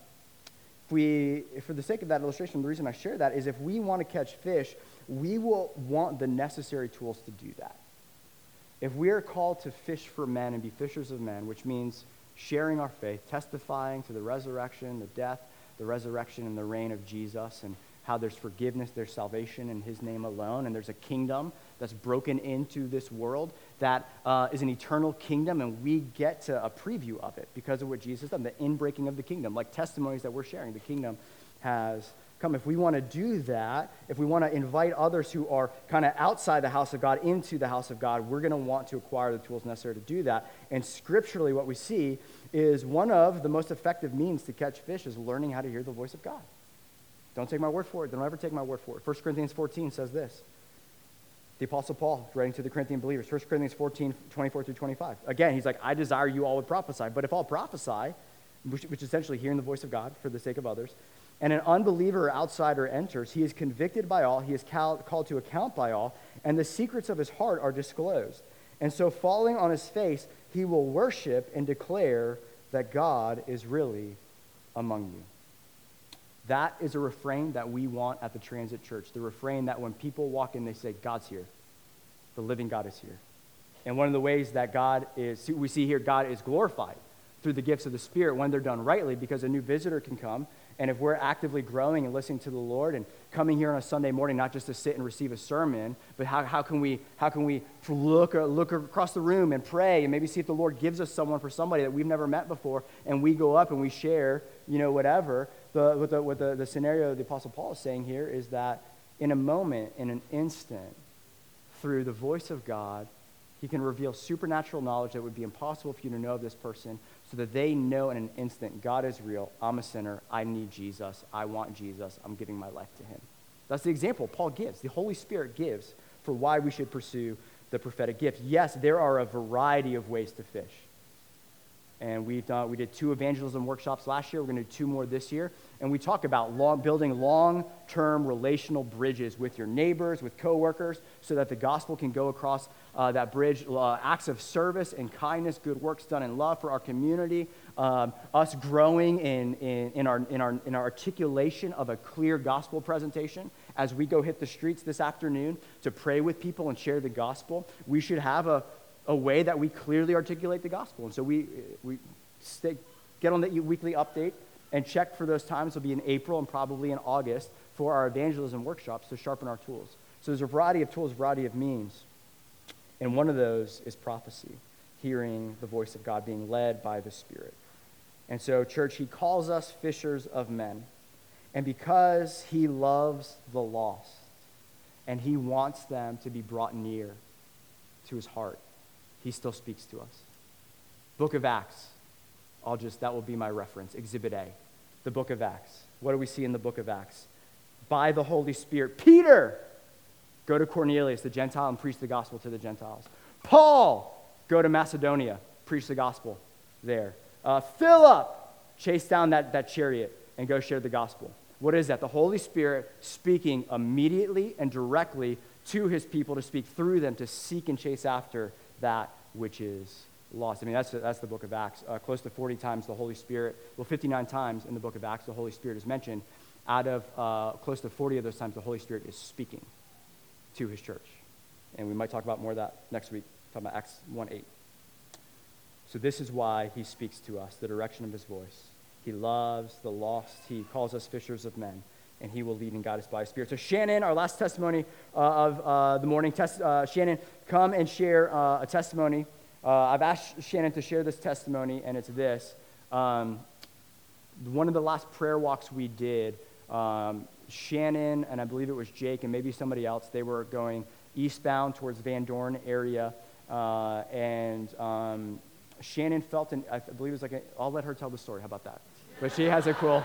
we, for the sake of that illustration, the reason I share that is if we want to catch fish, we will want the necessary tools to do that. If we are called to fish for men and be fishers of men, which means sharing our faith, testifying to the resurrection, the death, the resurrection, and the reign of Jesus, and how there's forgiveness, there's salvation in his name alone, and there's a kingdom that's broken into this world that uh, is an eternal kingdom, and we get to a preview of it because of what Jesus done, the inbreaking of the kingdom, like testimonies that we're sharing. The kingdom has come. If we want to do that, if we want to invite others who are kind of outside the house of God into the house of God, we're going to want to acquire the tools necessary to do that. And scripturally, what we see is one of the most effective means to catch fish is learning how to hear the voice of God. Don't take my word for it. Don't ever take my word for it. 1 Corinthians 14 says this. The Apostle Paul, writing to the Corinthian believers, 1 Corinthians 14, 24 through 25. Again, he's like, I desire you all would prophesy. But if all prophesy, which, which is essentially hearing the voice of God for the sake of others, and an unbeliever or outsider enters, he is convicted by all, he is called to account by all, and the secrets of his heart are disclosed. And so, falling on his face, he will worship and declare that God is really among you. That is a refrain that we want at the Transit Church. The refrain that when people walk in, they say, God's here. The living God is here. And one of the ways that God is, we see here, God is glorified through the gifts of the Spirit when they're done rightly, because a new visitor can come. And if we're actively growing and listening to the Lord and coming here on a Sunday morning, not just to sit and receive a sermon, but how, how can we, how can we look, look across the room and pray and maybe see if the Lord gives us someone for somebody that we've never met before, and we go up and we share, you know, whatever the, what, the, what the, the scenario the Apostle Paul is saying here is that in a moment, in an instant, through the voice of God, he can reveal supernatural knowledge that would be impossible for you to know of this person so that they know in an instant God is real, I'm a sinner, I need Jesus, I want Jesus, I'm giving my life to him. That's the example Paul gives, the Holy Spirit gives for why we should pursue the prophetic gift. Yes, there are a variety of ways to fish and we've done, we did two evangelism workshops last year. We're going to do two more this year. And we talk about long, building long-term relational bridges with your neighbors, with coworkers, so that the gospel can go across uh, that bridge. Uh, acts of service and kindness, good works done in love for our community. Um, us growing in, in, in, our, in, our, in our articulation of a clear gospel presentation as we go hit the streets this afternoon to pray with people and share the gospel. We should have a, a way that we clearly articulate the gospel. And so we, we stay, get on the weekly update and check for those times. It'll be in April and probably in August for our evangelism workshops to sharpen our tools. So there's a variety of tools, variety of means. And one of those is prophecy, hearing the voice of God, being led by the Spirit. And so, church, he calls us fishers of men. And because he loves the lost and he wants them to be brought near to his heart, he still speaks to us. Book of Acts. I'll just, that will be my reference. Exhibit A. The book of Acts. What do we see in the book of Acts? By the Holy Spirit. Peter, go to Cornelius, the Gentile, and preach the gospel to the Gentiles. Paul, go to Macedonia, preach the gospel there. Uh, Philip, chase down that, that chariot and go share the gospel. What is that? The Holy Spirit speaking immediately and directly to his people to speak through them to seek and chase after that which is lost. I mean, that's, that's the book of Acts. Uh, close to 40 times the Holy Spirit, well, 59 times in the book of Acts, the Holy Spirit is mentioned. Out of uh, close to 40 of those times, the Holy Spirit is speaking to his church. And we might talk about more of that next week, talking about Acts 1 8. So, this is why he speaks to us, the direction of his voice. He loves the lost, he calls us fishers of men, and he will lead and guide us by his spirit. So, Shannon, our last testimony uh, of uh, the morning, uh, Shannon, come and share uh, a testimony. Uh, I've asked Shannon to share this testimony, and it's this. Um, one of the last prayer walks we did, um, Shannon and I believe it was Jake and maybe somebody else, they were going eastbound towards Van Dorn area, uh, and um, Shannon felt, an, I believe it was like, a, I'll let her tell the story. How about that? But she has a cool,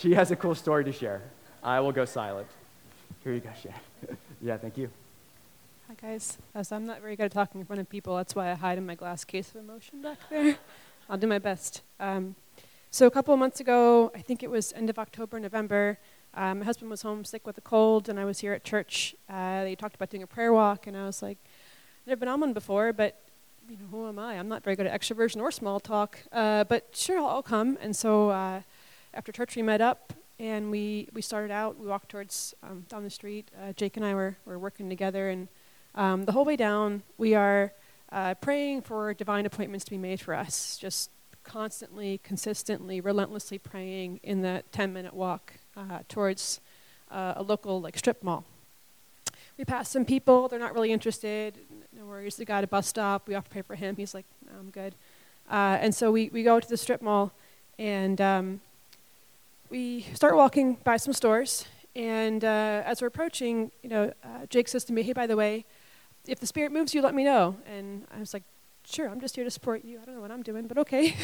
she has a cool story to share. I will go silent. Here you go, Shannon. yeah, thank you. Hi guys. Uh, so I'm not very good at talking in front of people. That's why I hide in my glass case of emotion back there. I'll do my best. Um, so a couple of months ago, I think it was end of October, November, um, my husband was home sick with a cold, and I was here at church. Uh, they talked about doing a prayer walk, and I was like, I've never been on one before, but you know, who am I? I'm not very good at extroversion or small talk, uh, but sure, I'll, I'll, come. And so uh, after church, we met up, and we, we started out. We walked towards um, down the street. Uh, Jake and I were, were working together, and um, the whole way down, we are uh, praying for divine appointments to be made for us, just constantly, consistently, relentlessly praying in that 10 minute walk uh, towards uh, a local like strip mall. We pass some people, they're not really interested. No worries, the guy at a bus stop, we offer to pray for him. He's like, no, I'm good. Uh, and so we, we go to the strip mall and um, we start walking by some stores. And uh, as we're approaching, you know, uh, Jake says to me, hey, by the way, if the Spirit moves you, let me know. And I was like, sure, I'm just here to support you. I don't know what I'm doing, but okay.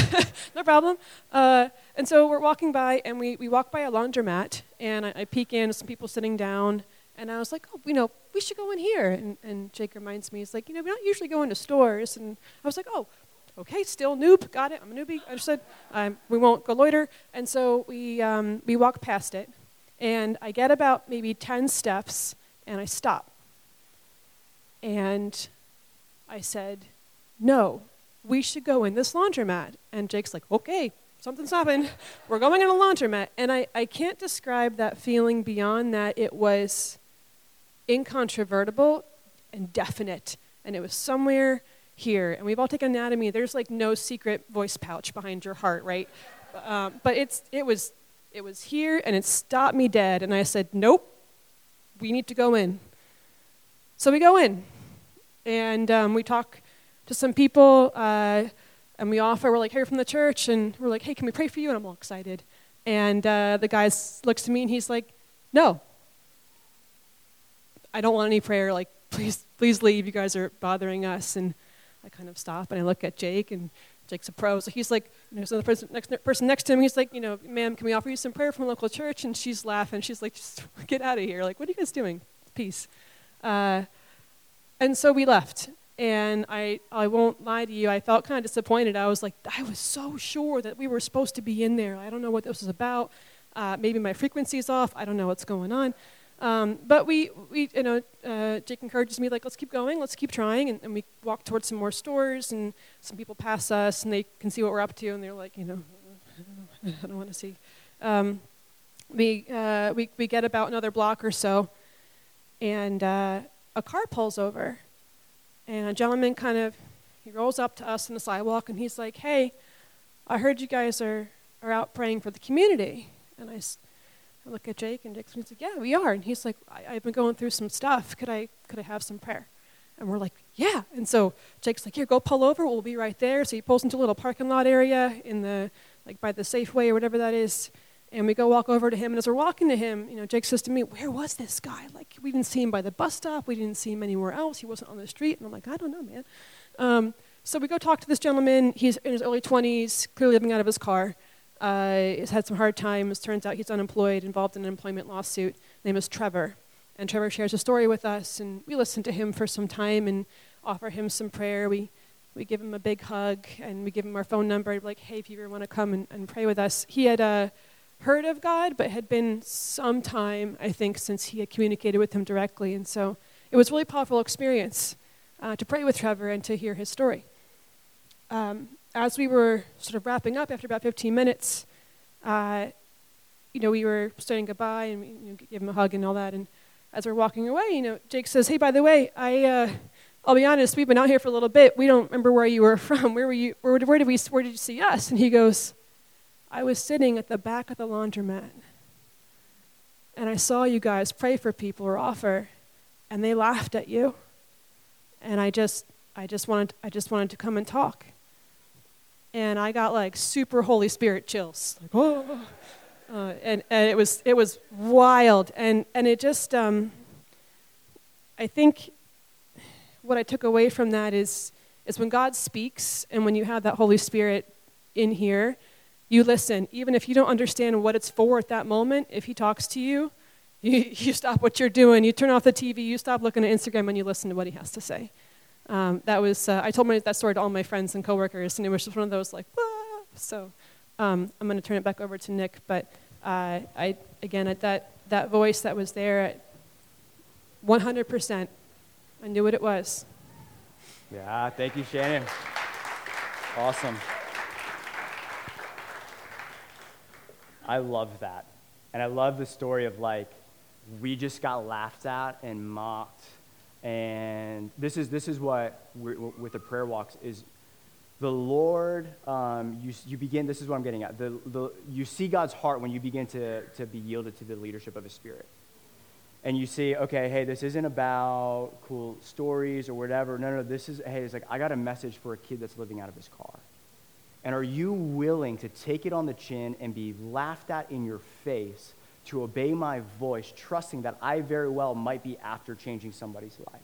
no problem. Uh, and so we're walking by, and we, we walk by a laundromat, and I, I peek in, some people sitting down, and I was like, oh, you know, we should go in here. And, and Jake reminds me, he's like, you know, we don't usually go into stores. And I was like, oh, okay, still noob, got it, I'm a newbie. Said, um, we won't go loiter. And so we, um, we walk past it, and I get about maybe 10 steps, and I stop. And I said, no, we should go in this laundromat. And Jake's like, okay, something's happened. We're going in a laundromat. And I, I can't describe that feeling beyond that. It was incontrovertible and definite. And it was somewhere here. And we've all taken anatomy. There's like no secret voice pouch behind your heart, right? Um, but it's, it, was, it was here and it stopped me dead. And I said, nope, we need to go in. So we go in. And um, we talk to some people, uh, and we offer, we're like, here from the church, and we're like, hey, can we pray for you? And I'm all excited. And uh, the guy looks at me and he's like, no, I don't want any prayer. Like, please, please leave. You guys are bothering us. And I kind of stop and I look at Jake, and Jake's a pro. So he's like, you know, so the person next, person next to him, he's like, you know, ma'am, can we offer you some prayer from a local church? And she's laughing. She's like, just get out of here. Like, what are you guys doing? Peace. Uh, and so we left. And I, I won't lie to you, I felt kind of disappointed. I was like, I was so sure that we were supposed to be in there. I don't know what this was about. Uh, maybe my frequency is off. I don't know what's going on. Um, but we, we, you know, uh, Jake encourages me, like, let's keep going, let's keep trying. And, and, we walk towards some more stores, and some people pass us, and they can see what we're up to, and they're like, you know, I don't, want to see. Um, we, uh, we, we get about another block or so, and uh, a car pulls over. And a gentleman kind of, he rolls up to us on the sidewalk and he's like, hey, I heard you guys are, are out praying for the community. And I, I look at Jake and Jake's like, yeah, we are. And he's like, I, have been going through some stuff. Could I, could I have some prayer? And we're like, yeah. And so Jake's like, here, go pull over. We'll be right there. So he pulls into a little parking lot area in the, like by the Safeway or whatever that is. And we go walk over to him, and as we're walking to him, you know, Jake says to me, Where was this guy? Like, we didn't see him by the bus stop. We didn't see him anywhere else. He wasn't on the street. And I'm like, I don't know, man. Um, so we go talk to this gentleman. He's in his early 20s, clearly living out of his car. Uh, he's had some hard times. Turns out he's unemployed, involved in an employment lawsuit. His name is Trevor. And Trevor shares a story with us, and we listen to him for some time and offer him some prayer. We, we give him a big hug, and we give him our phone number, like, hey, if you ever want to come and, and pray with us. He had uh, heard of God, but had been some time, I think, since he had communicated with him directly. And so it was a really powerful experience uh, to pray with Trevor and to hear his story. Um, as we were sort of wrapping up after about 15 minutes, uh, you know, we were saying goodbye and we you know, gave him a hug and all that. And as we're walking away, you know, Jake says, "Hey, by the way, I, uh, I'll be honest, we've been out here for a little bit. We don't remember where you were from. Where were you? Where, where did we? Where did you see us?" And he goes, I was sitting at the back of the laundromat and I saw you guys pray for people or offer, and they laughed at you. And I just, I just wanted, I just wanted to come and talk. And I got like super Holy Spirit chills, like oh, uh, and and it was it was wild, and and it just, um, I think, what I took away from that is is when God speaks, and when you have that Holy Spirit in here, you listen, even if you don't understand what it's for at that moment. If He talks to you, you, you stop what you're doing, you turn off the TV, you stop looking at Instagram, and you listen to what He has to say. Um, that was uh, I told my, that story to all my friends and coworkers, and it was just one of those like, Wah! so. Um, I'm going to turn it back over to Nick, but uh, I again at that that voice that was there, at 100%, I knew what it was. Yeah, thank you, Shannon. Awesome. I love that. And I love the story of like, we just got laughed at and mocked. And this is, this is what, with the prayer walks, is the Lord, um, you, you begin, this is what I'm getting at. The, the, you see God's heart when you begin to, to be yielded to the leadership of His Spirit. And you see, okay, hey, this isn't about cool stories or whatever. No, no, this is, hey, it's like, I got a message for a kid that's living out of his car. And are you willing to take it on the chin and be laughed at in your face to obey my voice, trusting that I very well might be after changing somebody's life?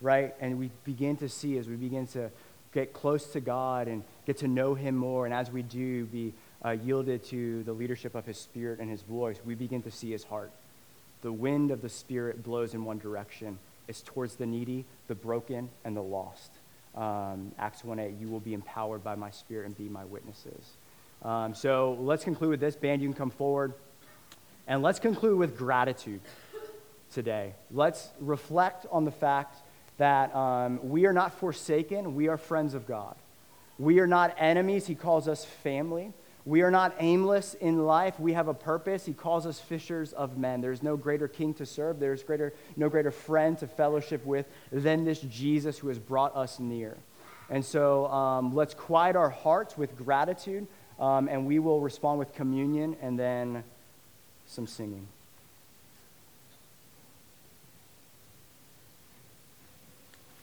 Right? And we begin to see as we begin to get close to God and get to know Him more, and as we do, be uh, yielded to the leadership of His Spirit and His voice, we begin to see His heart. The wind of the Spirit blows in one direction. It's towards the needy, the broken, and the lost. Um, Acts 1.8, you will be empowered by my Spirit and be my witnesses. Um, so let's conclude with this. Band, you can come forward. And let's conclude with gratitude today. Let's reflect on the fact that um, we are not forsaken, we are friends of God. We are not enemies, He calls us family. We are not aimless in life. We have a purpose. He calls us fishers of men. There's no greater king to serve. There's greater, no greater friend to fellowship with than this Jesus who has brought us near. And so um, let's quiet our hearts with gratitude, um, and we will respond with communion and then some singing.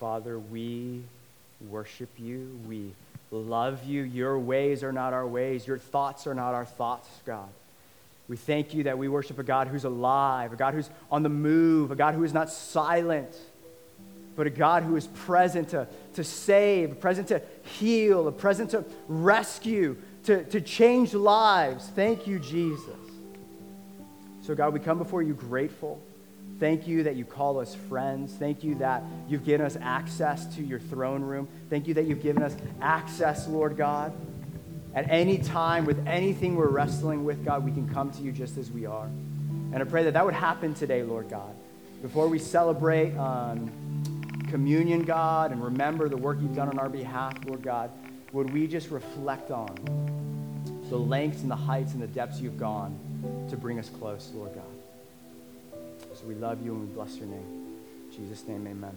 Father, we worship you. We love you. Your ways are not our ways. Your thoughts are not our thoughts, God. We thank you that we worship a God who's alive, a God who's on the move, a God who is not silent, but a God who is present to, to save, present to heal, a present to rescue, to, to change lives. Thank you, Jesus. So, God, we come before you grateful. Thank you that you call us friends. Thank you that you've given us access to your throne room. Thank you that you've given us access, Lord God. At any time, with anything we're wrestling with, God, we can come to you just as we are. And I pray that that would happen today, Lord God. Before we celebrate um, communion, God, and remember the work you've done on our behalf, Lord God, would we just reflect on the lengths and the heights and the depths you've gone to bring us close, Lord God. So we love you and we bless your name. In Jesus' name, amen.